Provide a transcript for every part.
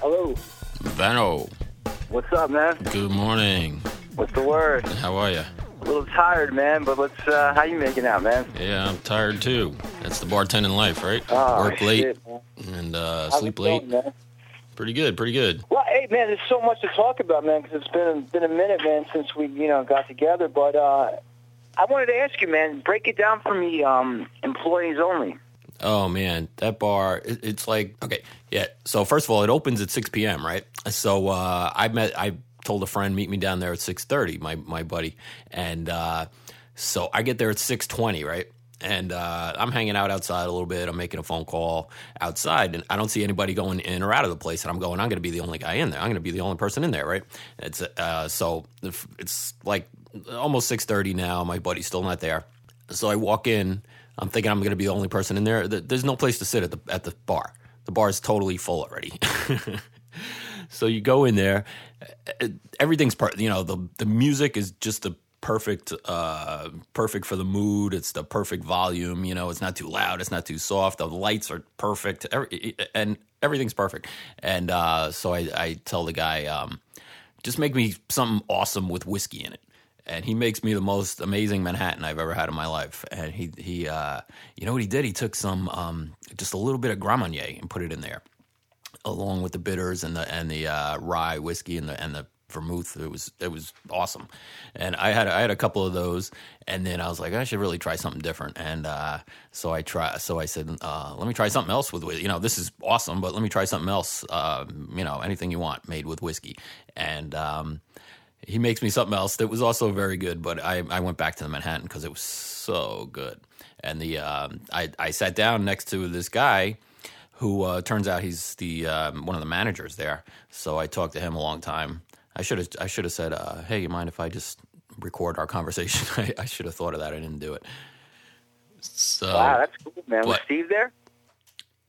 Hello. Benno, What's up, man? good morning. What's the word? How are you? A little tired, man, but let's. uh How you making out, man? Yeah, I'm tired too. That's the bartending life, right? Oh, Work late shit, and uh, sleep going, late. man? Pretty good, pretty good. Well, hey, man, there's so much to talk about, man, because it's been been a minute, man, since we you know got together. But uh I wanted to ask you, man, break it down for me. Um, employees only. Oh man, that bar, it, it's like okay, yeah. So first of all, it opens at 6 p.m. Right? So uh, I met, I told a friend meet me down there at 6:30, my my buddy, and uh, so I get there at 6:20, right? And uh, I'm hanging out outside a little bit. I'm making a phone call outside, and I don't see anybody going in or out of the place. And I'm going, I'm going to be the only guy in there. I'm going to be the only person in there, right? It's uh, so it's like almost 6:30 now. My buddy's still not there, so I walk in. I'm thinking I'm going to be the only person in there. There's no place to sit at the at the bar. The bar is totally full already. so you go in there, everything's per- you know the the music is just the perfect uh perfect for the mood. It's the perfect volume. You know, it's not too loud. It's not too soft. The lights are perfect. Every, and everything's perfect. And uh, so I, I tell the guy, um, just make me something awesome with whiskey in it and he makes me the most amazing Manhattan I've ever had in my life. And he he uh, you know what he did? He took some um, just a little bit of Grand Marnier and put it in there, along with the bitters and the and the uh, rye whiskey and the and the vermouth. It was it was awesome. And I had I had a couple of those, and then I was like, I should really try something different. And uh, so I try. So I said, uh, let me try something else with you know this is awesome, but let me try something else. Uh, you know anything you want made with whiskey. And um, he makes me something else that was also very good, but I, I went back to the Manhattan because it was so good. And the um, I, I sat down next to this guy who uh, turns out he's the um, one of the managers there. So I talked to him a long time. I should have I should have said, uh, "Hey, you mind if I just record our conversation?" I, I should have thought of that. I didn't do it. So wow, that's cool, man. Was? Steve there?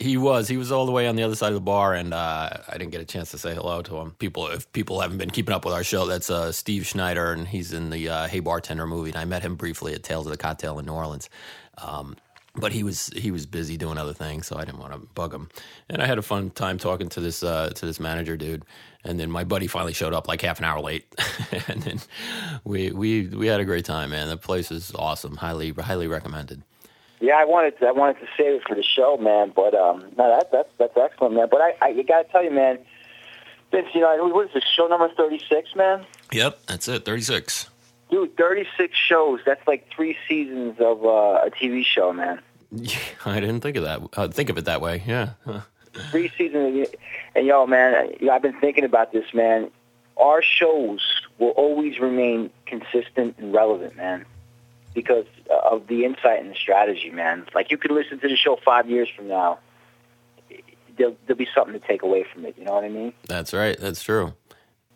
He was. He was all the way on the other side of the bar, and uh, I didn't get a chance to say hello to him. People, if people haven't been keeping up with our show, that's uh, Steve Schneider, and he's in the uh, Hey Bartender movie. And I met him briefly at Tales of the Cocktail in New Orleans, um, but he was he was busy doing other things, so I didn't want to bug him. And I had a fun time talking to this uh, to this manager dude. And then my buddy finally showed up like half an hour late, and then we we we had a great time, man. The place is awesome. Highly highly recommended. Yeah, I wanted to, I wanted to save it for the show, man. But um, no, that that's that's excellent, man. But I, I you got to tell you, man, Vince, you know, what is this show number thirty six, man? Yep, that's it. Thirty six. Dude, thirty six shows. That's like three seasons of uh, a TV show, man. Yeah, I didn't think of that. Uh, think of it that way. Yeah. Huh. Three seasons, and yo, man, I've been thinking about this, man. Our shows will always remain consistent and relevant, man, because of the insight and the strategy, man. Like you could listen to the show five years from now. There'll, there'll be something to take away from it. You know what I mean? That's right. That's true.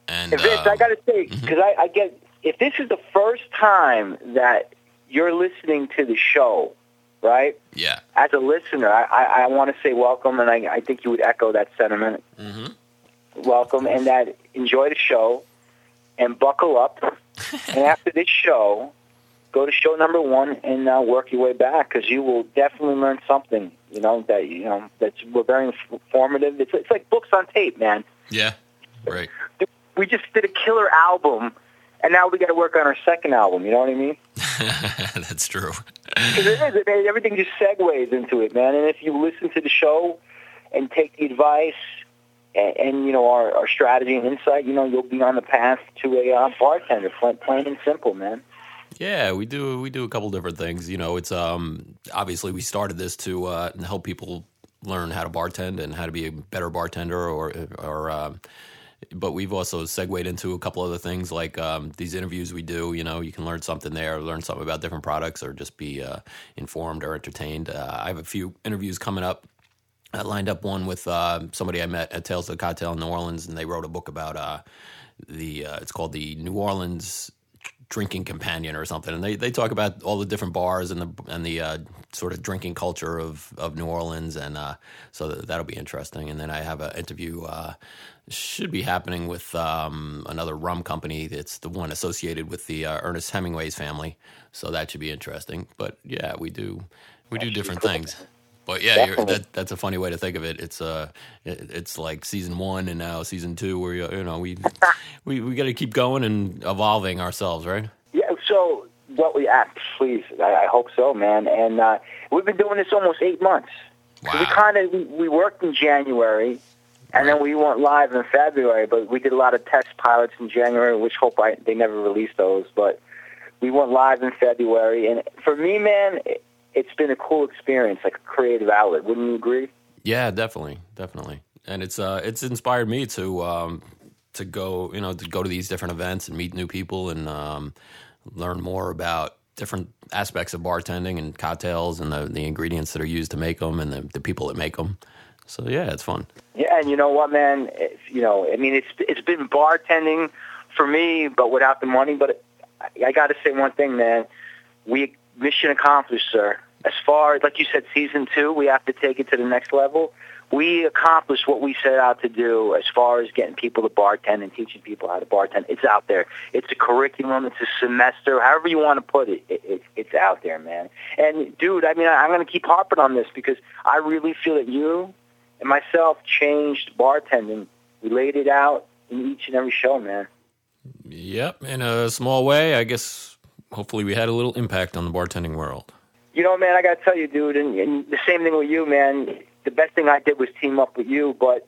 And And Vince, um, I got to say, because I, I get if this is the first time that you're listening to the show, right? yeah. As a listener, I, I, I want to say welcome, and I, I think you would echo that sentiment. hmm Welcome, and that enjoy the show, and buckle up. and after this show, go to show number one and uh, work your way back because you will definitely learn something. You know that you know that's we're very informative. It's it's like books on tape, man. Yeah. Right. we just did a killer album, and now we got to work on our second album. You know what I mean? That's true. Because it is, it, everything just segues into it, man. And if you listen to the show and take the advice and, and you know our, our strategy and insight, you know you'll be on the path to a uh, bartender, plain, plain and simple, man. Yeah, we do. We do a couple different things. You know, it's um obviously we started this to uh, help people learn how to bartend and how to be a better bartender, or or. Um, but we've also segued into a couple other things like um, these interviews we do. You know, you can learn something there, learn something about different products, or just be uh, informed or entertained. Uh, I have a few interviews coming up. I lined up one with uh, somebody I met at Tales of the Cocktail in New Orleans, and they wrote a book about uh, the. Uh, it's called the New Orleans drinking companion or something, and they, they talk about all the different bars and the and the uh, sort of drinking culture of, of New Orleans, and uh, so that'll be interesting. And then I have an interview uh, should be happening with um, another rum company. It's the one associated with the uh, Ernest Hemingway's family, so that should be interesting. But yeah, we do we do different things. But yeah, that, that's a funny way to think of it. It's uh, it, it's like season one and now season two, where you know we we we got to keep going and evolving ourselves, right? Yeah. So what we ask, please, I, I hope so, man. And uh, we've been doing this almost eight months. Wow. We kind of we, we worked in January, and then we went live in February. But we did a lot of test pilots in January, which hope I they never released those. But we went live in February, and for me, man. It, it's been a cool experience, like a creative outlet. Wouldn't you agree? Yeah, definitely, definitely. And it's uh, it's inspired me to um, to go, you know, to go to these different events and meet new people and um, learn more about different aspects of bartending and cocktails and the, the ingredients that are used to make them and the, the people that make them. So yeah, it's fun. Yeah, and you know what, man? It's, you know, I mean, it's it's been bartending for me, but without the money. But I, I got to say one thing, man. We mission accomplished, sir as far as, like you said, season two, we have to take it to the next level. We accomplished what we set out to do as far as getting people to bartend and teaching people how to bartend. It's out there. It's a curriculum. It's a semester. However you want to put it, it, it it's out there, man. And dude, I mean, I'm going to keep harping on this because I really feel that you and myself changed bartending. We laid it out in each and every show, man. Yep, in a small way, I guess. Hopefully, we had a little impact on the bartending world. You know, man, I got to tell you, dude, and, and the same thing with you, man. The best thing I did was team up with you, but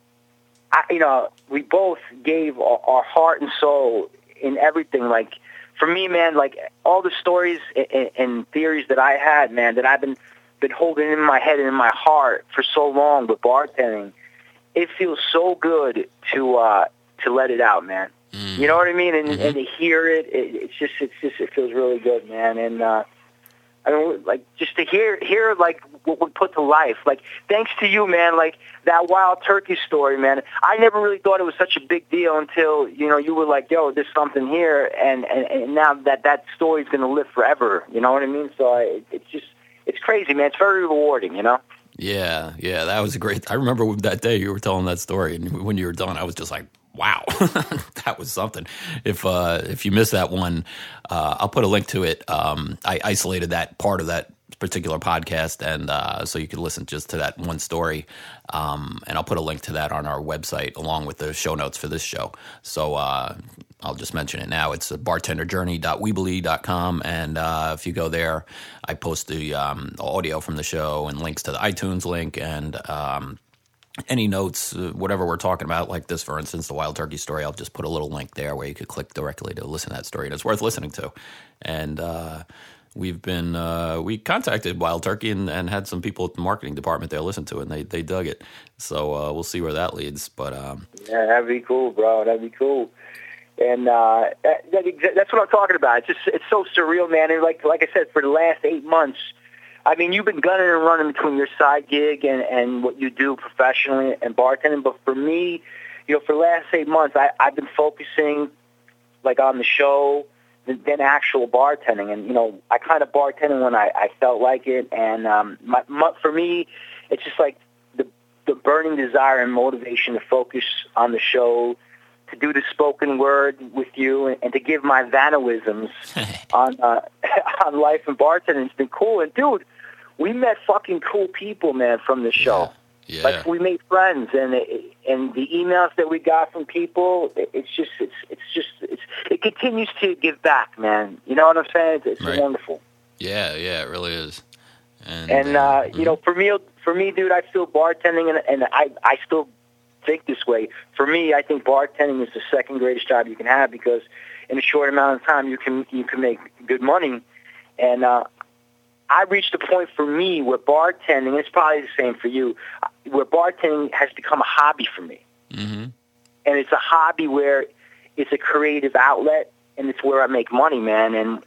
I, you know, we both gave our, our heart and soul in everything. Like for me, man, like all the stories and, and theories that I had, man, that I've been been holding in my head and in my heart for so long with bartending. It feels so good to uh, to let it out, man. Mm. You know what I mean? And, mm-hmm. and to hear it, it, it's just it's just it feels really good, man. And uh, I mean, like just to hear hear like what we put to life. Like thanks to you, man. Like that wild turkey story, man. I never really thought it was such a big deal until you know you were like, "Yo, there's something here," and and, and now that that story's gonna live forever. You know what I mean? So I, it's just it's crazy, man. It's very rewarding, you know. Yeah, yeah, that was a great. I remember that day you were telling that story, and when you were done, I was just like, wow, that was something. If uh, if you missed that one, uh, I'll put a link to it. Um, I isolated that part of that particular podcast, and uh, so you can listen just to that one story. Um, and I'll put a link to that on our website along with the show notes for this show. So uh, I'll just mention it now. It's bartenderjourney.weebly.com. And uh, if you go there, I post the um, audio from the show and links to the iTunes link and um, any notes, uh, whatever we're talking about, like this, for instance, the wild turkey story, I'll just put a little link there where you could click directly to listen to that story, and it's worth listening to. And uh, we've been uh, we contacted Wild Turkey and, and, had some people at the marketing department there listen to it, and they they dug it. So uh, we'll see where that leads. But um, yeah, that'd be cool, bro. That'd be cool. And uh, that, that's what I'm talking about. It's just it's so surreal, man. And like like I said, for the last eight months I mean, you've been gunning and running between your side gig and, and what you do professionally and bartending. But for me, you know, for the last eight months, I, I've been focusing like on the show than actual bartending. And, you know, I kind of bartended when I, I felt like it. And um, my, my, for me, it's just like the, the burning desire and motivation to focus on the show, to do the spoken word with you, and, and to give my vanoisms on uh, on life and bartending. It's been cool. And, dude, we met fucking cool people, man, from the show. Yeah. Like we made friends, and it, and the emails that we got from people, it's just it's it's just it's it continues to give back, man. You know what I'm saying? It's, it's right. wonderful. Yeah, yeah, it really is. And, and uh, uh, you know, for me, for me, dude, I feel bartending, and, and I I still think this way. For me, I think bartending is the second greatest job you can have because in a short amount of time you can you can make good money, and uh, I reached a point for me where bartending, it's probably the same for you, where bartending has become a hobby for me. Mm-hmm. And it's a hobby where it's a creative outlet and it's where I make money, man. And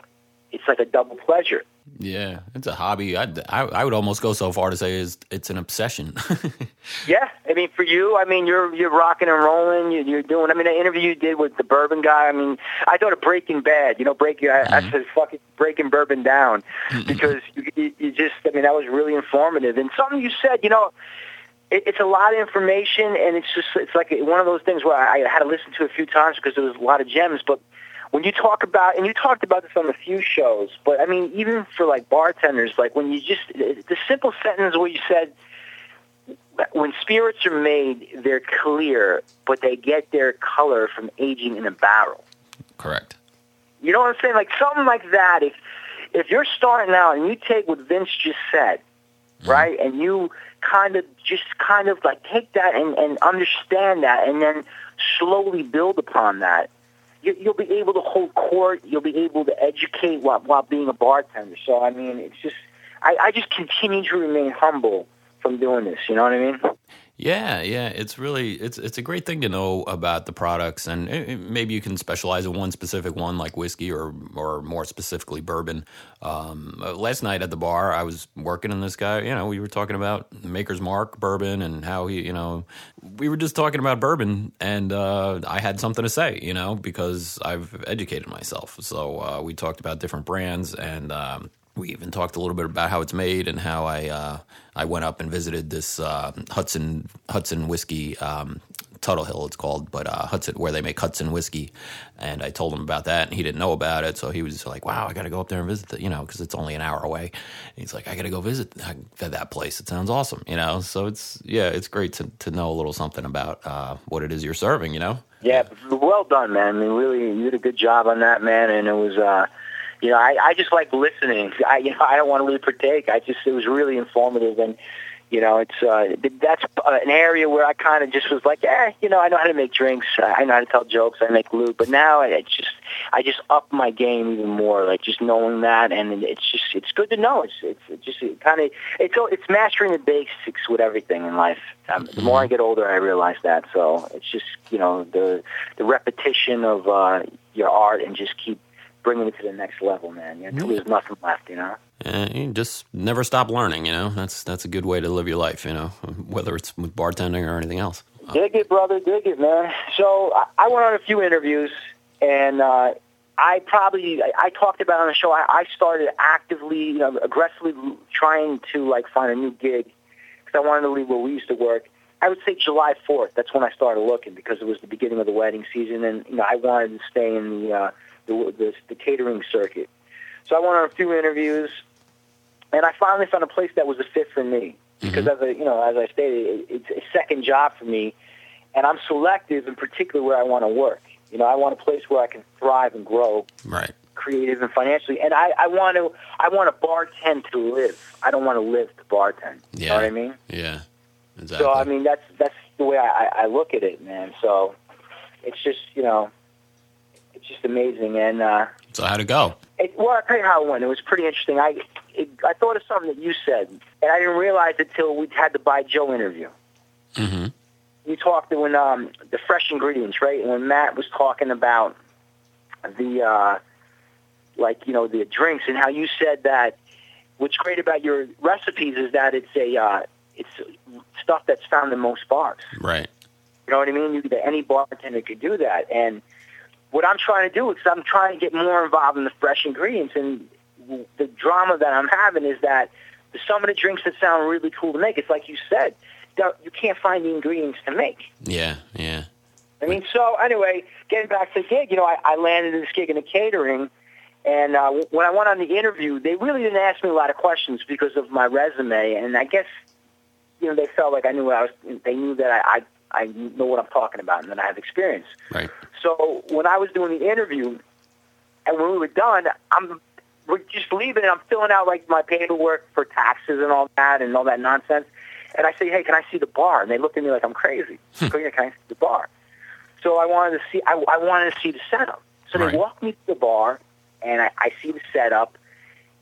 it's like a double pleasure. Yeah, it's a hobby. I, I, I would almost go so far to say is it's an obsession. yeah, I mean, for you, I mean, you're you're rocking and rolling. You're, you're doing. I mean, the interview you did with the bourbon guy. I mean, I thought of Breaking Bad. You know, Breaking. Mm-hmm. I, I said fucking breaking bourbon down because you, you, you just. I mean, that was really informative. And something you said, you know, it's a lot of information, and it's just it's like one of those things where I, I had to listen to it a few times because there was a lot of gems, but when you talk about, and you talked about this on a few shows, but I mean, even for like bartenders, like when you just, the simple sentence where you said, when spirits are made, they're clear, but they get their color from aging in a barrel. Correct. You know what I'm saying? Like something like that. If if you're starting out and you take what Vince just said, mm-hmm. right, and you kind of just kind of like take that and, and understand that, and then slowly build upon that you, you'll be able to hold court. You'll be able to educate while, while being a bartender. So I mean, it's just I, I just continue to remain humble from doing this. You know what I mean? Yeah, yeah, it's really it's it's a great thing to know about the products, and it, it, maybe you can specialize in one specific one, like whiskey, or or more specifically bourbon. Um, uh, last night at the bar, I was working in this guy. You know, we were talking about Maker's Mark bourbon and how he, you know, we were just talking about bourbon, and uh, I had something to say, you know, because I've educated myself. So uh, we talked about different brands and. Um, we even talked a little bit about how it's made and how I uh, I went up and visited this uh, Hudson Hudson whiskey um, Tuttle Hill it's called, but uh, Hudson where they make Hudson whiskey, and I told him about that, and he didn't know about it, so he was like, "Wow, I got to go up there and visit," the, you know, because it's only an hour away. And he's like, "I got to go visit that place. It sounds awesome," you know. So it's yeah, it's great to to know a little something about uh, what it is you're serving, you know. Yeah, well done, man. I mean, really, you did a good job on that, man, and it was. You know, I, I just like listening. I, you know, I don't want to really partake. I just, it was really informative, and you know, it's uh, that's uh, an area where I kind of just was like, eh, you know, I know how to make drinks, I know how to tell jokes, I make loot, but now I just, I just up my game even more, like just knowing that, and it's just, it's good to know. It's, it's it just it kind of, it's, it's mastering the basics with everything in life. Um, the more I get older, I realize that. So it's just, you know, the the repetition of uh, your art and just keep bringing it to the next level, man. You know, there's nothing left, you know. Yeah, you just never stop learning. You know, that's that's a good way to live your life. You know, whether it's with bartending or anything else. Dig it, brother, dig it, man. So I, I went on a few interviews, and uh, I probably I, I talked about on the show. I, I started actively, you know, aggressively trying to like find a new gig because I wanted to leave where we used to work. I would say July 4th. That's when I started looking because it was the beginning of the wedding season, and you know I wanted to stay in the uh, the, the, the catering circuit. So I went on a few interviews, and I finally found a place that was a fit for me. Because mm-hmm. as I, you know, as I stated, it, it's a second job for me, and I'm selective in particular where I want to work. You know, I want a place where I can thrive and grow, right? Creative and financially, and I, I want to, I want to bartend to live. I don't want to live to bartend. Yeah. You know what I mean? Yeah, exactly. So I mean, that's that's the way I, I look at it, man. So it's just you know, just amazing. And uh, so how'd it go? It, well, I'll tell you how it went. It was pretty interesting. I it, I thought of something that you said, and I didn't realize it till we had the By Joe interview. Mm-hmm. You talked when um, the fresh ingredients, right? And when Matt was talking about the uh, like you know the drinks and how you said that. What's great about your recipes is that it's a uh, it's stuff that's found in most bars. Right. You know what I mean? You, that any bartender could do that, and what I'm trying to do is I'm trying to get more involved in the fresh ingredients. And the drama that I'm having is that some of the drinks that sound really cool to make, it's like you said, you can't find the ingredients to make. Yeah, yeah. I mean, so anyway, getting back to the gig, you know, I, I landed this gig in the catering, and uh, when I went on the interview, they really didn't ask me a lot of questions because of my resume, and I guess, you know, they felt like I knew what I was. They knew that I, I I know what I'm talking about and then I have experience. Right. So when I was doing the interview, and when we were done, I'm we're just leaving and I'm filling out like my paperwork for taxes and all that and all that nonsense. And I say, hey, can I see the bar? And they looked at me like I'm crazy. Hmm. Can I see the bar? So I wanted to see. I, I wanted to see the setup. So right. they walked me to the bar, and I, I see the setup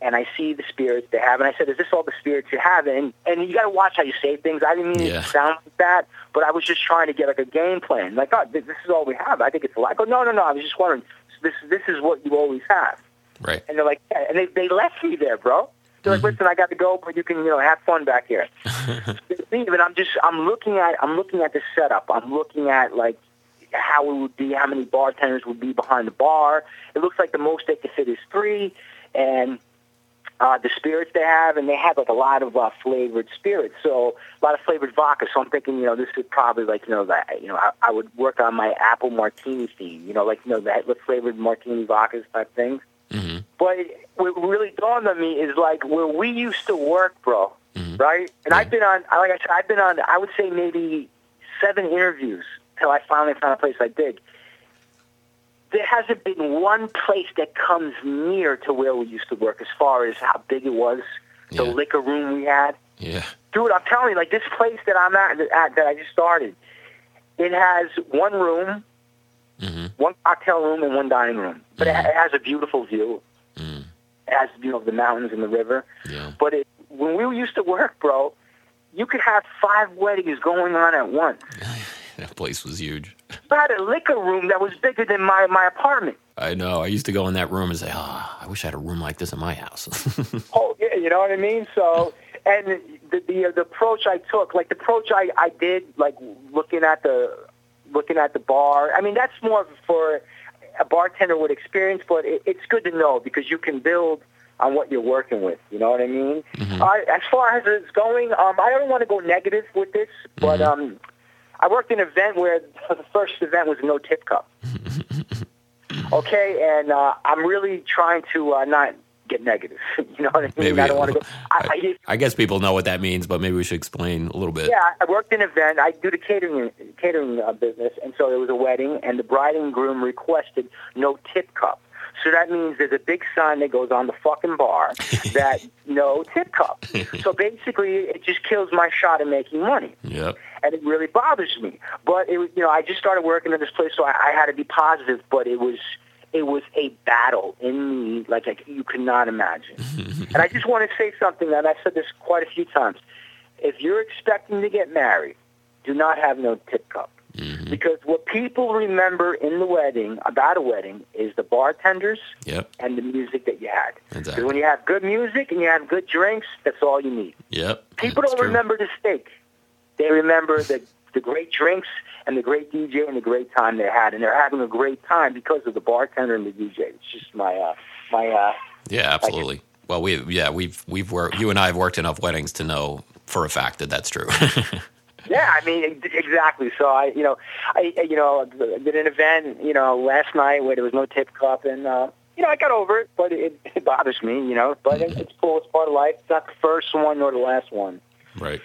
and I see the spirits they have, and I said, "Is this all the spirits you have?" And and you got to watch how you say things. I didn't mean yeah. to sound like that, but I was just trying to get like a game plan. Like, oh, this is all we have. I think it's a lot. I go, no, no, no. I was just wondering. This this is what you always have. Right. And they're like, yeah. and they they left me there, bro. They're like, mm-hmm. listen, I got to go, but you can, you know, have fun back here. Leave, and I'm just, I'm looking at, I'm looking at the setup. I'm looking at like how it would be, how many bartenders would be behind the bar. It looks like the most they could fit is three, and uh, the spirits they have, and they have like a lot of uh, flavored spirits, so a lot of flavored vodka. So I'm thinking, you know, this is probably like, you know, that you know, I, I would work on my apple martini theme, you know, like you know, that the flavored martini vodkas type things. Mm-hmm. But what really dawned on me is like where we used to work, bro. Mm-hmm. Right? And Yeah. I've been on, like I said, I've been on, I would say maybe seven interviews till I finally found a place I dig. There hasn't been one place that comes near to where we used to work as far as how big it was, the Yeah. liquor room we had. Yeah. Dude, I'm telling you, like this place that I'm at, at that I just started, it has one room, Mm-hmm. one cocktail room, and one dining room. But it, Mhm. it has a beautiful view. Mm. It has you know the mountains and the river. Yeah. But it, when we used to work, bro, you could have five weddings going on at once. That place was huge. I had a liquor room that was bigger than my, my apartment. I know. I used to go in that room and say, "Oh, I wish I had a room like this in my house." Oh, yeah, you know what I mean? So, and the the, the approach I took, like the approach I, I did, like looking at the looking at the bar. I mean, that's more for a bartender with experience, but it, it's good to know because you can build on what you're working with. You know what I mean? Mhm. Uh, as far as it's going, um, I don't want to go negative with this, but Mhm. um, I worked in an event where the first event was no tip cup. okay, and uh, I'm really trying to uh, not get negative. you know what I mean? Maybe I don't want to go. I, I, I, guess people know what that means, but maybe we should explain a little bit. yeah, I worked in an event. I do the catering catering uh, business, and so there was a wedding, and the bride and groom requested no tip cup. So that means there's a big sign that goes on the fucking bar that no tip cup. So basically, it just kills my shot at making money. Yep. and it really bothers me. But it was, you know, I just started working at this place, so I, I had to be positive. But it was, it was a battle in me, like, like you could not imagine. and I just want to say something, and I've said this quite a few times. If you're expecting to get married, do not have no tip cup. Mhm. Because what people remember in the wedding, about a wedding, is the bartenders Yep. and the music that you had. Because Exactly. when you have good music and you have good drinks, that's all you need. Yep. People That's don't true. remember the steak. They remember the the great drinks and the great DJ and the great time they had, and they're having a great time because of the bartender and the DJ. It's just my uh, my uh, Yeah, absolutely. Well, we yeah we've we've worked. You and I have worked enough weddings to know for a fact that that's true. yeah. I mean, exactly. So I, you know, I you know did an event, you know, last night where there was no tip cup, and uh, you know I got over it, but it, it bothers me, you know. But it, it's cool. It's part of life. It's not the first one nor the last one. right.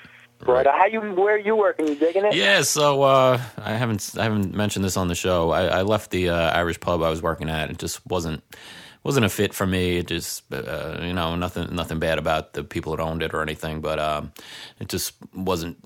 But uh, how you where you working? You digging it? Yeah, so uh, I haven't I haven't mentioned this on the show. I, I left the uh, Irish pub I was working at. It just wasn't wasn't a fit for me. It just uh, you know nothing nothing bad about the people that owned it or anything, but um, it just wasn't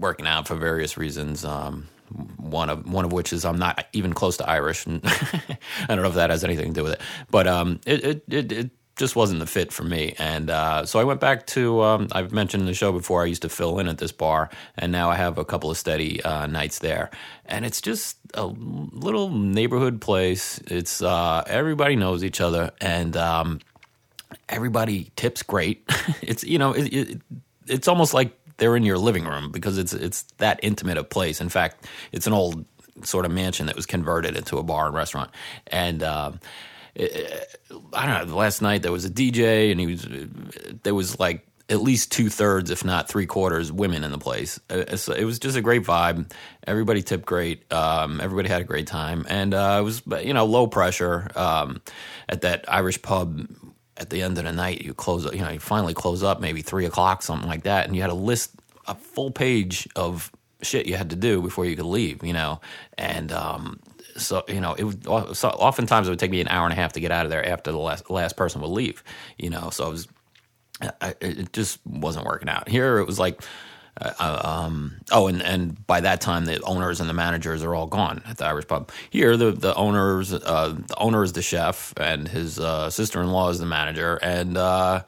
working out for various reasons. Um, one of one of which is I'm not even close to Irish, and I don't know if that has anything to do with it. But um, it, it it it just wasn't the fit for me, and uh, so I went back to. Um, I've mentioned in the show before. I used to fill in at this bar, and now I have a couple of steady uh, nights there, and it's just a little neighborhood place. It's uh, everybody knows each other, and um, everybody tips great. it's you know it, it, it's almost like they're in your living room because it's it's that intimate a place. In fact, it's an old sort of mansion that was converted into a bar and restaurant, and. I don't know. Last night there was a DJ, and he was there was like at least two thirds, if not three quarters, women in the place. Uh, so it was just a great vibe. Everybody tipped great. Um, everybody had a great time, and uh, it was you know low pressure um, at that Irish pub. At the end of the night, you close. You know, you finally close up, maybe three o'clock, something like that, and you had a list, a full page of shit you had to do before you could leave. You know, and um, so you know it would so oftentimes it would take me an hour and a half to get out of there after the last last person would leave you know so I was I, it just wasn't working out here it was like uh, um, oh and and by that time the owners and the managers are all gone at the Irish pub here the the owners uh, the owner is the chef and his uh, sister-in-law is the manager and uh,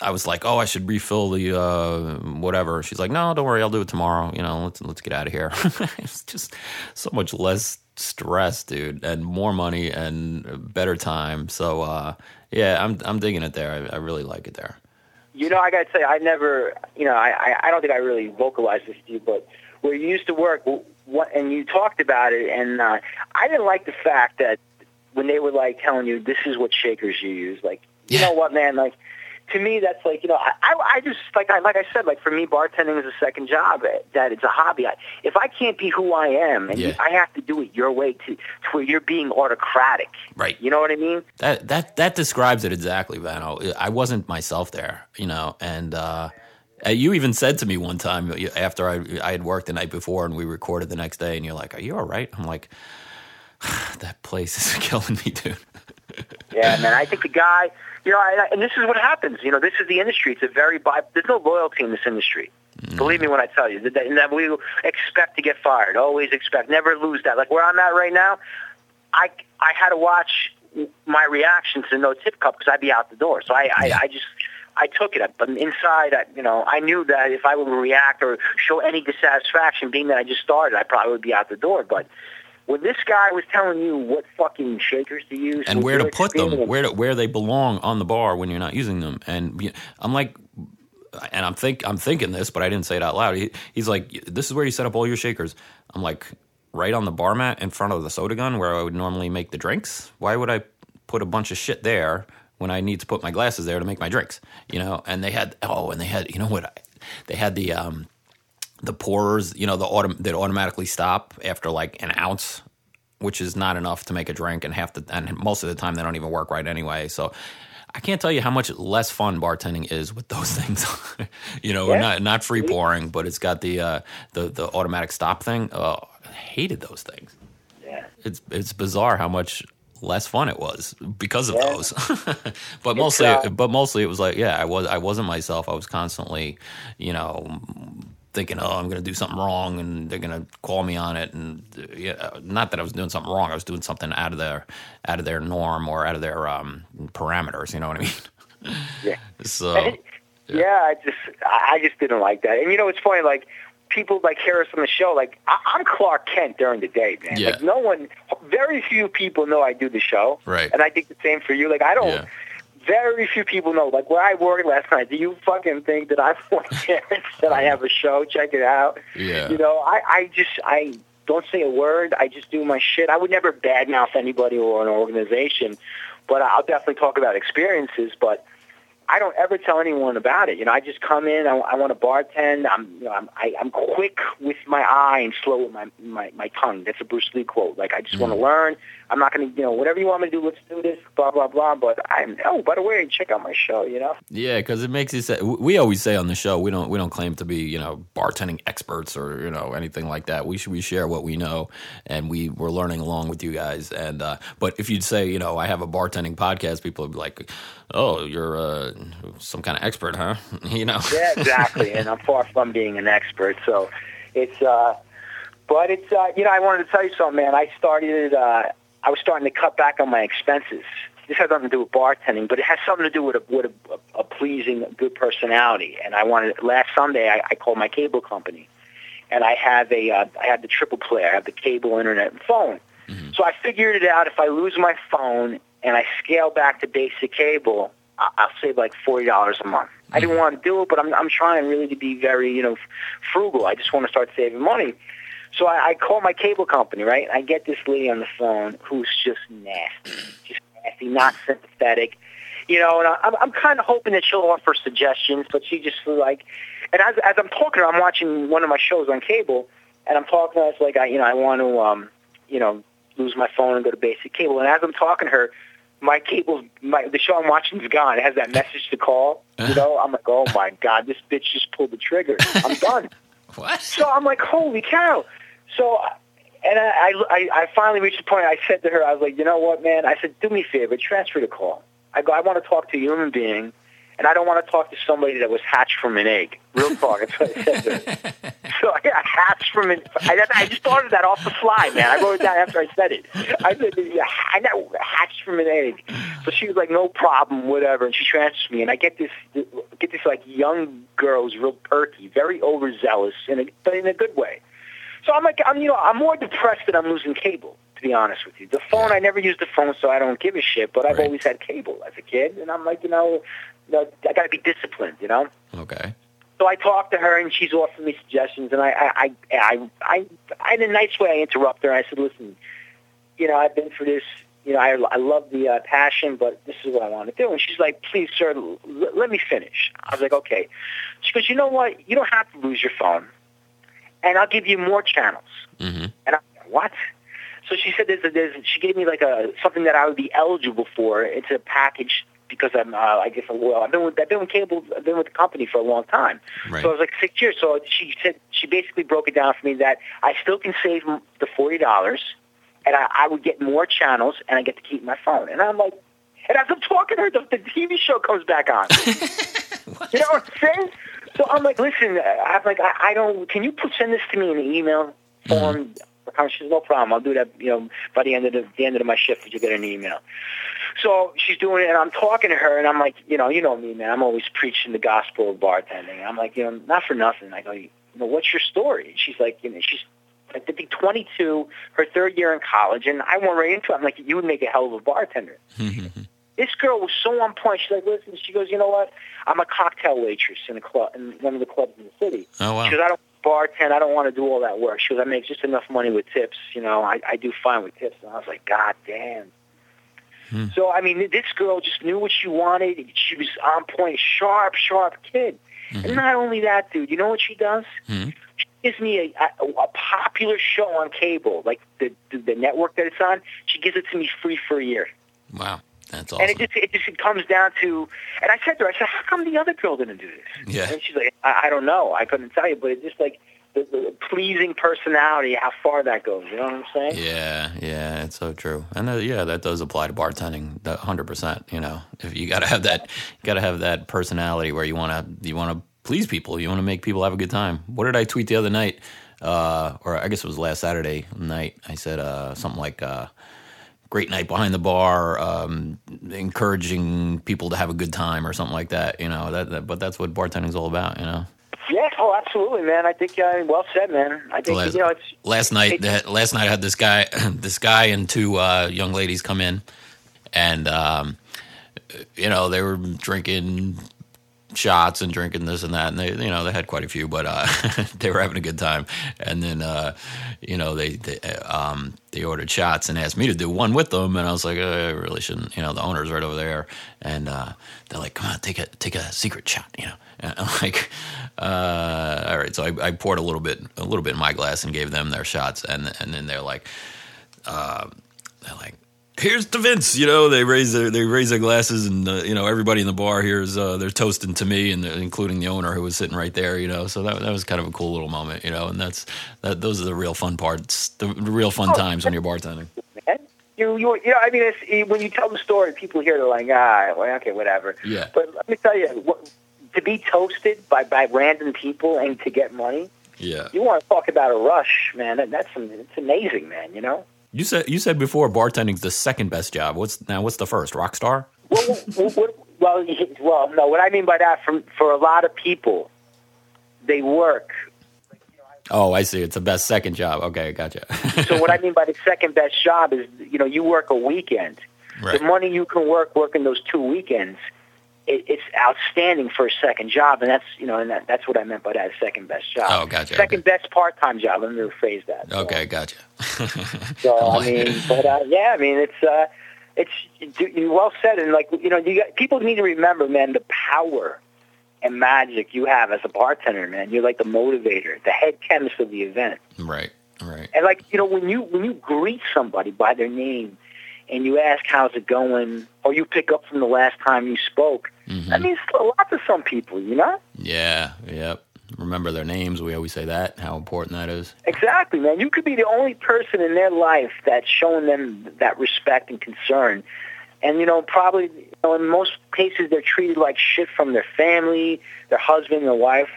I was like, oh, I should refill the uh, whatever. She's like, no, don't worry, I'll do it tomorrow. You know, let's let's get out of here. it's just so much less stress, dude, and more money and better time. So uh, yeah, I'm I'm digging it there. I, I really like it there. You know, I got to say, I never, you know, I I don't think I really vocalized this to you, but where you used to work, what, and you talked about it, and uh, I didn't like the fact that when they were like telling you this is what shakers you use, like you yeah. know what, man, like to me, that's like you know, I, I just like I like I said, like for me, bartending is a second job. That it's a hobby. I, if I can't be who I am, and yeah. I have to do it your way to, to where you're being autocratic, right? You know what I mean? That that that describes it exactly, Vano. I wasn't myself there, you know, and. uh you even said to me one time after I, I had worked the night before and we recorded the next day, and you're like, "Are you all right?" I'm like, "That place is killing me, dude." yeah, man. I think the guy you know, I, and this is what happens. You know, this is the industry. It's a very bi- there's no loyalty in this industry. Mm. Believe me when I tell you that, that we expect to get fired. Always expect, never lose that. Like where I'm at right now, I I had to watch my reaction to no tip cup because I'd be out the door. So I I, I just I took it. But inside, I, you know, I knew that if I would react or show any dissatisfaction, being that I just started, I probably would be out the door. But when this guy was telling you what fucking shakers to use and where to put them, where to, where they belong on the bar when you're not using them, and I'm like, and I'm think I'm thinking this, but I didn't say it out loud. He, he's like, this is where you set up all your shakers. I'm like, right on the bar mat in front of the soda gun where I would normally make the drinks. Why would I put a bunch of shit there when I need to put my glasses there to make my drinks? You know, and they had oh, and they had you know what, they had the um the pourers, you know, the autom- that automatically stop after like an ounce, which is not enough to make a drink, and half the and most of the time they don't even work right anyway. So I can't tell you how much less fun bartending is with those things. you know, yeah. not not free pouring, but it's got the uh, the the automatic stop thing. Oh, I hated those things. Yeah, it's it's bizarre how much less fun it was because of yeah. those. but mostly, but mostly it was like, yeah, I was I wasn't myself. I was constantly, you know, thinking, oh, I'm going to do something wrong, and they're going to call me on it. And yeah, not that I was doing something wrong; I was doing something out of their out of their norm or out of their um, parameters. You know what I mean? Yeah. so. yeah. yeah, I just I just didn't like that. And you know, it's funny, like people like hear us on the show. Like I, am Clark Kent during the day, man. Yeah. Like no one, very few people know I do the show. Right. And I think the same for you. Like I don't. Yeah very few people know. Like where I worked last night, do you fucking think that I want parents that I have a show? Check it out. Yeah. You know, I, I just I don't say a word. I just do my shit. I would never badmouth anybody or an organization, but I'll definitely talk about experiences. But I don't ever tell anyone about it. You know, I just come in. I, I want to bartend. I'm, you know, I'm, I, I'm quick with my eye and slow with my my, my tongue. That's a Bruce Lee quote. Like I just mm. want to learn. I'm not going to, you know, whatever you want me to do, let's do this. Blah blah blah. But I'm. Oh, by the way, check out my show. You know. Yeah, because it makes you say. We always say on the show we don't we don't claim to be you know bartending experts or you know anything like that. We should we share what we know and we we're learning along with you guys. And uh, but if you'd say you know I have a bartending podcast, people would be like oh, you're uh, some kind of expert, huh? you know? yeah, exactly. and I'm far from being an expert. So it's, uh, but it's, uh, you know, I wanted to tell you something, man. I started, uh, I was starting to cut back on my expenses. This has nothing to do with bartending, but it has something to do with a, with a, a pleasing, good personality. And I wanted, last Sunday, I, I called my cable company. And I have a, uh, I have the triple play. I have the cable, internet, and phone. Mm-hmm. So I figured it out. If I lose my phone and I scale back to basic cable, I'll save like forty dollars a month. Mm-hmm. I didn't want to do it, but I'm I'm trying really to be very you know frugal. I just want to start saving money. So I, I call my cable company, right? I get this lady on the phone who's just nasty, just nasty, not sympathetic. You know, and I, I'm I'm kind of hoping that she'll offer suggestions, but she just like, and as as I'm talking to her, I'm watching one of my shows on cable, and I'm talking to her, it's like I you know I want to um you know lose my phone and go to basic cable, and as I'm talking to her my cable, my the show I'm watching is gone. It has that message to call. You know, I'm like, oh my god, this bitch just pulled the trigger. I'm done. what? So I'm like, holy cow. So, and I, I, I finally reached the point. I said to her, I was like, you know what, man? I said, do me a favor, transfer the call. I go, I want to talk to a human being, and I don't want to talk to somebody that was hatched from an egg. Real talk. That's what I said to her. So I got hats from an. I, I just thought of that off the fly, man. I wrote it down after I said it. I said, yeah, I got hatched from an egg. So she was like, no problem, whatever. And she transfers me, and I get this, get this like young girl who's real perky, very overzealous, in a, but in a good way. So I'm like, I'm, you know, I'm more depressed that I'm losing cable. To be honest with you, the phone, I never used the phone, so I don't give a shit. But I've Right. always had cable as a kid, and I'm like, you know I got to be disciplined, you know. Okay. So I talked to her, and she's offering me suggestions, and I, I, I, I, I, in a nice way, I interrupt her. I said, "Listen, you know, I've been for this. You know, I, I love the uh, passion, but this is what I want to do." And she's like, "Please, sir, l- let me finish." I was like, "Okay." She goes, "You know what? You don't have to lose your phone, and I'll give you more channels." hmm And I'm like, what? So she said there's, a, there's she gave me like a something that I would be eligible for. It's a package because I'm uh, I guess well I've been with I've been with cable I've been with the company for a long time. Right. So I was like six years. So she said she basically broke it down for me that I still can save the forty dollars, and I, I would get more channels, and I get to keep my phone. And I'm like, and as I'm talking to her, the, the TV show comes back on. you know what I'm saying? So I'm like, listen, uh, I'm like, I, I don't. Can you put, send this to me in an email form? She says, no problem. I'll do that. You know, by the end of the, the end of my shift, you'll get an email. So she's doing it, and I'm talking to her, and I'm like, you know, you know me, man. I'm always preaching the gospel of bartending. I'm like, you know, not for nothing. I go, you know, what's your story? And she's like, you know, she's I think 22, her third year in college, and I went right into it. I'm like, you would make a hell of a bartender. This girl was so on point. She's like, listen, she goes, you know what? I'm a cocktail waitress in a club, in one of the clubs in the city. Oh wow. She goes, I don't bartend. I don't want to do all that work. She goes, I make just enough money with tips. You know, I, I do fine with tips. And I was like, God damn. Hmm. So, I mean, this girl just knew what she wanted. She was on point, sharp, sharp kid. And not only that, dude, you know what she does? Mhm. She gives me a, a, a popular show on cable, like the, the the network that it's on. She gives it to me free for a year. Wow. That's And it just it just it comes down to, and I said to her, I said, how come the other girl didn't do this? Yeah. And she's like, I, I don't know, I couldn't tell you, but it's just like the, the pleasing personality, how far that goes. You know what I'm saying? Yeah, yeah, it's so true, and uh, yeah, that does apply to bartending, that hundred percent. You know, if you got to have that, you got to have that personality where you want to, you want to please people, you want to make people have a good time. What did I tweet the other night, uh, or I guess it was last Saturday night? I said uh, something like, uh, "Great night behind the bar, um, encouraging people to have a good time," or something like that. You know, that, that but that's what bartending's all about. You know. Yeah. Oh, absolutely, man. I think uh, well said, man. I think Last- you know it's last night that last night I had this guy this guy and two uh, young ladies come in and um, you know they were drinking shots and drinking this and that and they you know they had quite a few but uh, they were having a good time. And then uh, you know they they, um, they ordered shots and asked me to do one with them and I was like uh, I really shouldn't you know the owner's right over there. And uh, they're like come on take a take a secret shot you know. And I'm like uh, all right. So I, I poured a little bit a little bit in my glass and gave them their shots. And and then they're like uh, they're like here's to Vince. You know, they raise their they raise their glasses, and uh, you know everybody in the bar here's uh, they're toasting to me, and uh, including the owner who was sitting right there. You know, so that that was kind of a cool little moment. You know, and that's that those are the real fun parts, the, the real fun times when you're bartending. You, you, you know, I mean, it's, when you tell the story, people here they're like, ah, well, okay, whatever. Yeah. But let me tell you, what, to be toasted by, by random people and to get money, Yeah, you want to talk about a rush, man. That, that's it's amazing, man. You know. You said you said before bartending's the second best job. What's now? What's the first? Rock star? well, well, well, no. What I mean by that, from for a lot of people, they work. Oh, I see. It's the best second job. Okay, gotcha. So what I mean by the second best job is, you know, you work a weekend. right. The money you can work working those two weekends, it, it's outstanding for a second job, and that's you know, and that, that's what I meant by that second best job. Oh, gotcha, Second best part time job. Let me rephrase that. So- Okay, gotcha. So I mean, but uh, yeah, I mean, it's uh, it's you well said, and like you know, you got, people need to remember, man, the power and magic you have as a bartender, man. You're like the motivator, the head chemist of the event, right, right. and like you know, when you when you greet somebody by their name and you ask how's it going, or you pick up from the last time you spoke, Mhm. that means a lot to some people, you know. Yeah, yep. Remember their names. We always say that. How important that is. Exactly, man. You could be the only person in their life that's showing them that respect and concern. And, you know, probably, you know, in most cases, they're treated like shit from their family, their husband, their wife.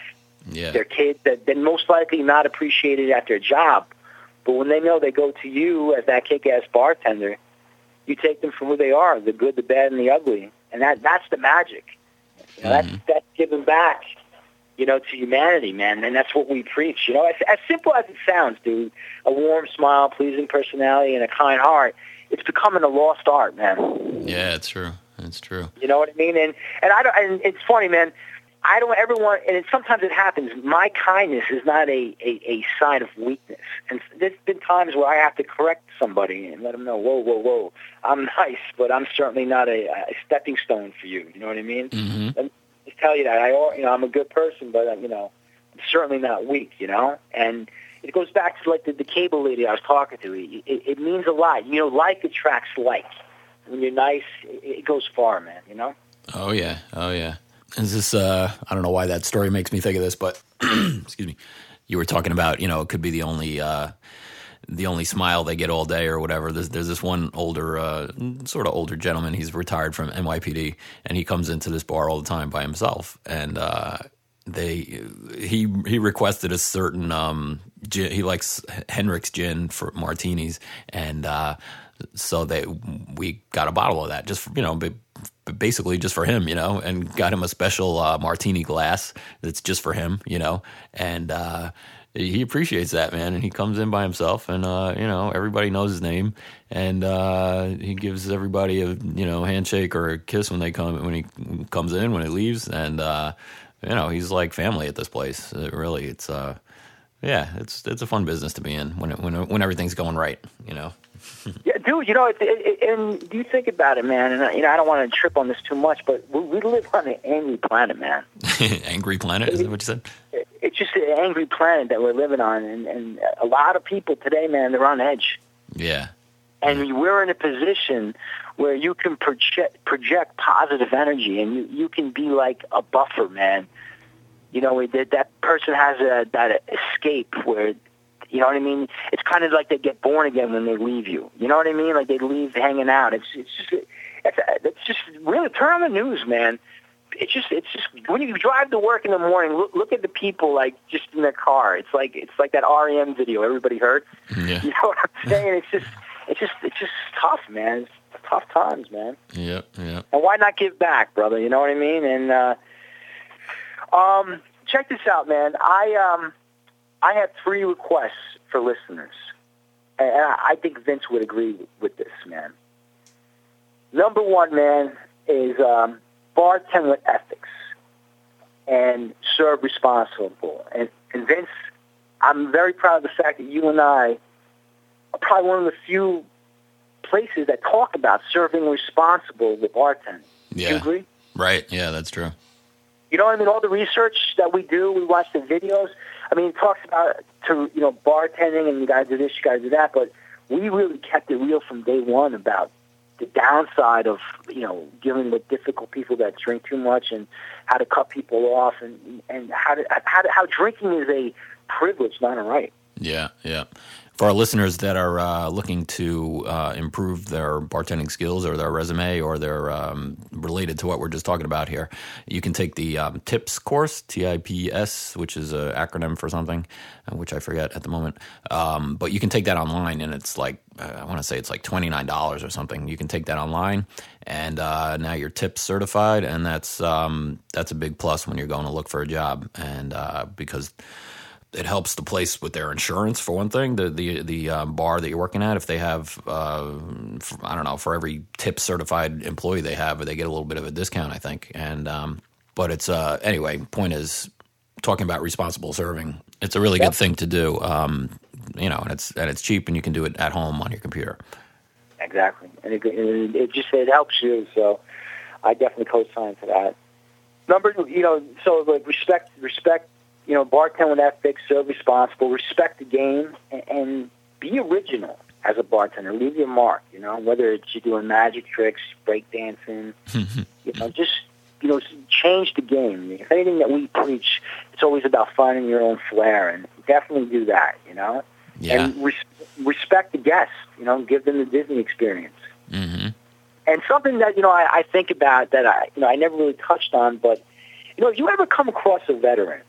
Yeah. They're kids that they're most likely not appreciated at their job, but when they know they go to you as that kick-ass bartender, you take them for who they are, the good, the bad, and the ugly, and that that's the magic. You know, Mhm. That's that's giving back, you know, to humanity, man, and that's what we preach. You know, as, as simple as it sounds, dude, a warm smile, pleasing personality, and a kind heart. It's becoming a lost art, man. Yeah, it's true. It's true. You know what I mean? And and I don't. And it's funny, man. I don't ever want. And it, sometimes it happens. My kindness is not a, a a sign of weakness. And there's been times where I have to correct somebody and let them know, whoa, whoa, whoa. I'm nice, but I'm certainly not a, a stepping stone for you. You know what I mean? hmm Just tell you that I, you know, I'm a good person, but uh, you know, I'm certainly not weak. You know, and it goes back to like the, the cable lady I was talking to. It, it, it means a lot. You know, like attracts like. When you're nice, it, it goes far, man. You know. Oh yeah. Oh yeah. Is this? Uh, I don't know why that story makes me think of this, but excuse me. You were talking about, you know, it could be the only. Uh, the only smile they get all day or whatever. There's, there's this one older, uh, sort of older gentleman. He's retired from NYPD, and he comes into this bar all the time by himself. And uh, they, he he requested a certain um, gin. He likes Hendrick's gin for martinis, and uh, so they we got a bottle of that just for, you know. Basically just for him, you know, and got him a special uh, martini glass that's just for him, you know, and uh, he appreciates that man, and he comes in by himself, and uh, you know everybody knows his name, and uh, he gives everybody a you know handshake or a kiss when they come when he comes in when he leaves, and uh, you know he's like family at this place. It really, it's uh, yeah, it's it's a fun business to be in when it, when when everything's going right, you know. Yeah, dude. You know, it, it, it, and do you think about it, man. And you know, I don't want to trip on this too much, but we, we live on an angry planet, man. Angry planet, is that what you said? It, it's just an angry planet that we're living on, and, and a lot of people today, man, they're on edge. Yeah, And we're in a position where you can project project positive energy, and you you can be like a buffer, man. You know, that that person has a that escape where you know what I mean? It's kind of like they get born again when they leave you. You know what I mean? Like they leave hanging out. It's it's just it's it's just really turn on the news, man. It's just it's just when you drive to work in the morning, look look at the people like just in their car. It's like it's like that REM video Everybody Hurts. yeah, You know what I'm saying? It's just it's just it's just tough, man. It's tough times, man. yeah, yeah. And why not give back, brother? You know what I mean? And uh, um, check this out, man. I um, I have three requests for listeners, and I think Vince would agree with this, man. Number one, man, is um, bartend with ethics and serve responsible. And, and Vince, I'm very proud of the fact that you and I are probably one of the few places that talk about serving responsible with bartending. Do you Yeah. agree? Right. Yeah, that's true. You know what I mean? All the research that we do, we watch the videos. I mean, talks about to you know bartending and you got to do this, you got to do that. But we really kept it real from day one about the downside of you know dealing with difficult people that drink too much and how to cut people off and and how to how to, how drinking is a privilege, not a right. Yeah, yeah. For our listeners that are uh, looking to uh, improve their bartending skills or their resume or their um, related to what we're just talking about here, you can take the um, TIPS course, T I P S, which is an acronym for something, uh, which I forget at the moment. Um, but you can take that online, and it's like uh, I want to say it's like twenty nine dollars or something. You can take that online, and uh, now you're TIPS certified, and that's um, that's a big plus when you're going to look for a job, and uh, because it helps the place with their insurance for one thing. The the the um, bar that you're working at, if they have, uh, for, I don't know, for every tip certified employee they have, they get a little bit of a discount, I think. And um, but it's uh, anyway. Point is, talking about responsible serving, it's a really Yep. good thing to do. Um, you know, and it's and it's cheap, and you can do it at home on your computer. Exactly, and it, it, it just it helps you. So I definitely co-sign to that. Number, you know, so like respect, respect, you know, bartend with ethics, serve responsible, respect the game, and, and be original as a bartender. Leave your mark. You know, whether it's you're doing magic tricks, break dancing, you know, just you know, change the game. If anything that we preach, it's always about finding your own flair, and definitely do that. You know, Yeah. and res- respect the guests. You know, give them the Disney experience. hmm And something that you know I, I think about that I you know I never really touched on, but you know, if you ever come across a veteran,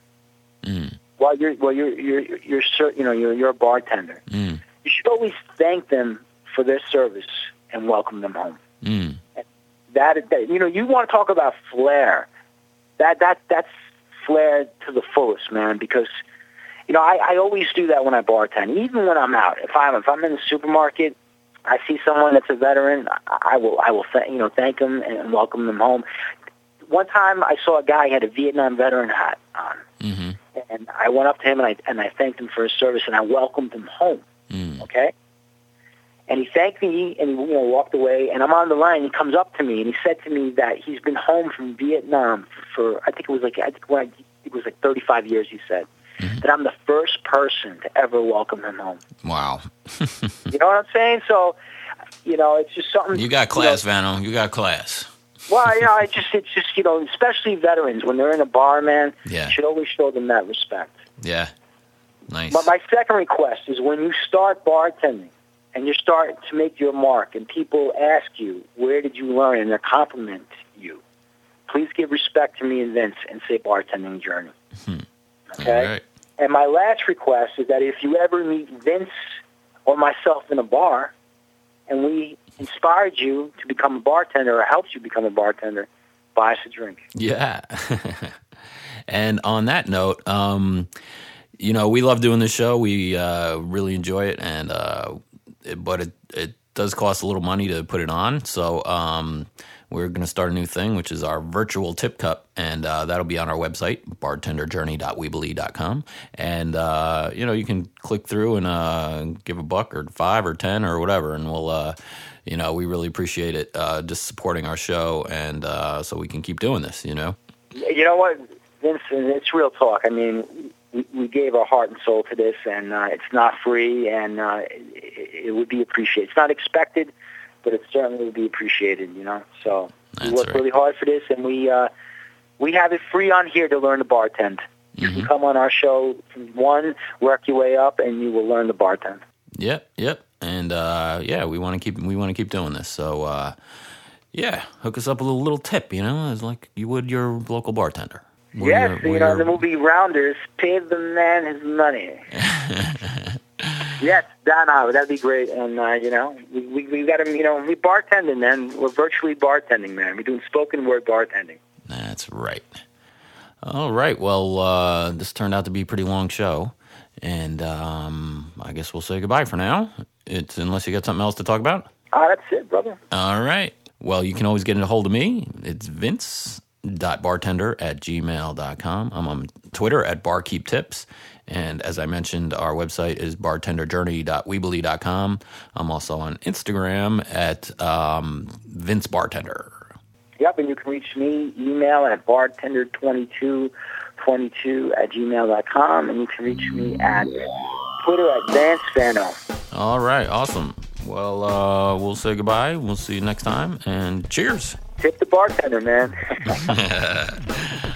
while you're while you're you're you're, you know you're you're a bartender, Mm. you should always thank them for their service and welcome them home. Mm. That, that you know, you want to talk about flair. That that that's flair to the fullest, man. Because you know, I, I always do that when I bartend, even when I'm out. If I'm if I'm in the supermarket, I see someone that's a veteran, I, will I will th- you know thank them and welcome them home. One time, I saw a guy had a Vietnam veteran hat on, and I went up to him and I and I thanked him for his service and I welcomed him home. Mm. Okay. And he thanked me and he you know walked away. And I'm on the line. He comes up to me and he said to me that he's been home from Vietnam for I think it was like I think when I, it was like 35 years. He said Mhm. that I'm the first person to ever welcome him home. Wow. You know what I'm saying? So, you know, it's just something. You got class, Vano. You got class. Well, you know, it's just it's just you know, especially veterans when they're in a bar, man, Yeah. should always show them that respect. Yeah. Nice. But my second request is when you start bartending and you start to make your mark and people ask you, where did you learn, and they compliment you, please give respect to me and Vince and say bartending journey. Hmm. Okay? All right. And my last request is that if you ever meet Vince or myself in a bar and we inspired you to become a bartender or helped you become a bartender, buy us a drink. Yeah. and on that note, um, you know, we love doing this show. We uh, really enjoy it, and uh, it, but it it does cost a little money to put it on. So um, we're going to start a new thing, which is our virtual tip cup, and uh, that'll be on our website, bartenderjourney.weebly.com. And uh, you know, you can click through and uh, give a buck or five or ten or whatever, and we'll. Uh, you know, we really appreciate it, uh, just supporting our show, and uh, so we can keep doing this. You know, You know what, Vince? It's real talk. I mean, we, gave our heart and soul to this, and it's not free, and it would be appreciated. It's not expected, but it certainly would be appreciated. You know, so we That's work right. really hard for this, and we uh, we have it free on here to learn to bartend. You Mhm. can come on our show from one, work your way up, and you will learn to bartend. Yep, yep, and uh, yeah, we want to keep we want to keep doing this. So uh, yeah, hook us up with a little tip, you know, as like you would your local bartender. We're yes, your- you know, the movie Rounders, pay the man his money. yes, Don Howard, that'd be great. And, uh, you know, we, we, we got to, you know, we bartending, man. We're virtually bartending, man. We're doing spoken word bartending. That's right. All right. Well, uh, this turned out to be a pretty long show, and um, I guess we'll say goodbye for now. It's unless you got something else to talk about. Ah, that's it, brother. All right. Well, you can always get a hold of me. It's vince.bartender at gmail.com. I'm on Twitter at barkeeptips. And as I mentioned, our website is bartenderjourney.weebly.com. I'm also on Instagram at um, Vince Bartender. Yep, and you can reach me, email at bartender2222 at gmail.com, and you can reach me at Twitter at Vance Fano. All right. Awesome. Well, uh, we'll say goodbye. We'll see you next time. And cheers. Tip the bartender, man.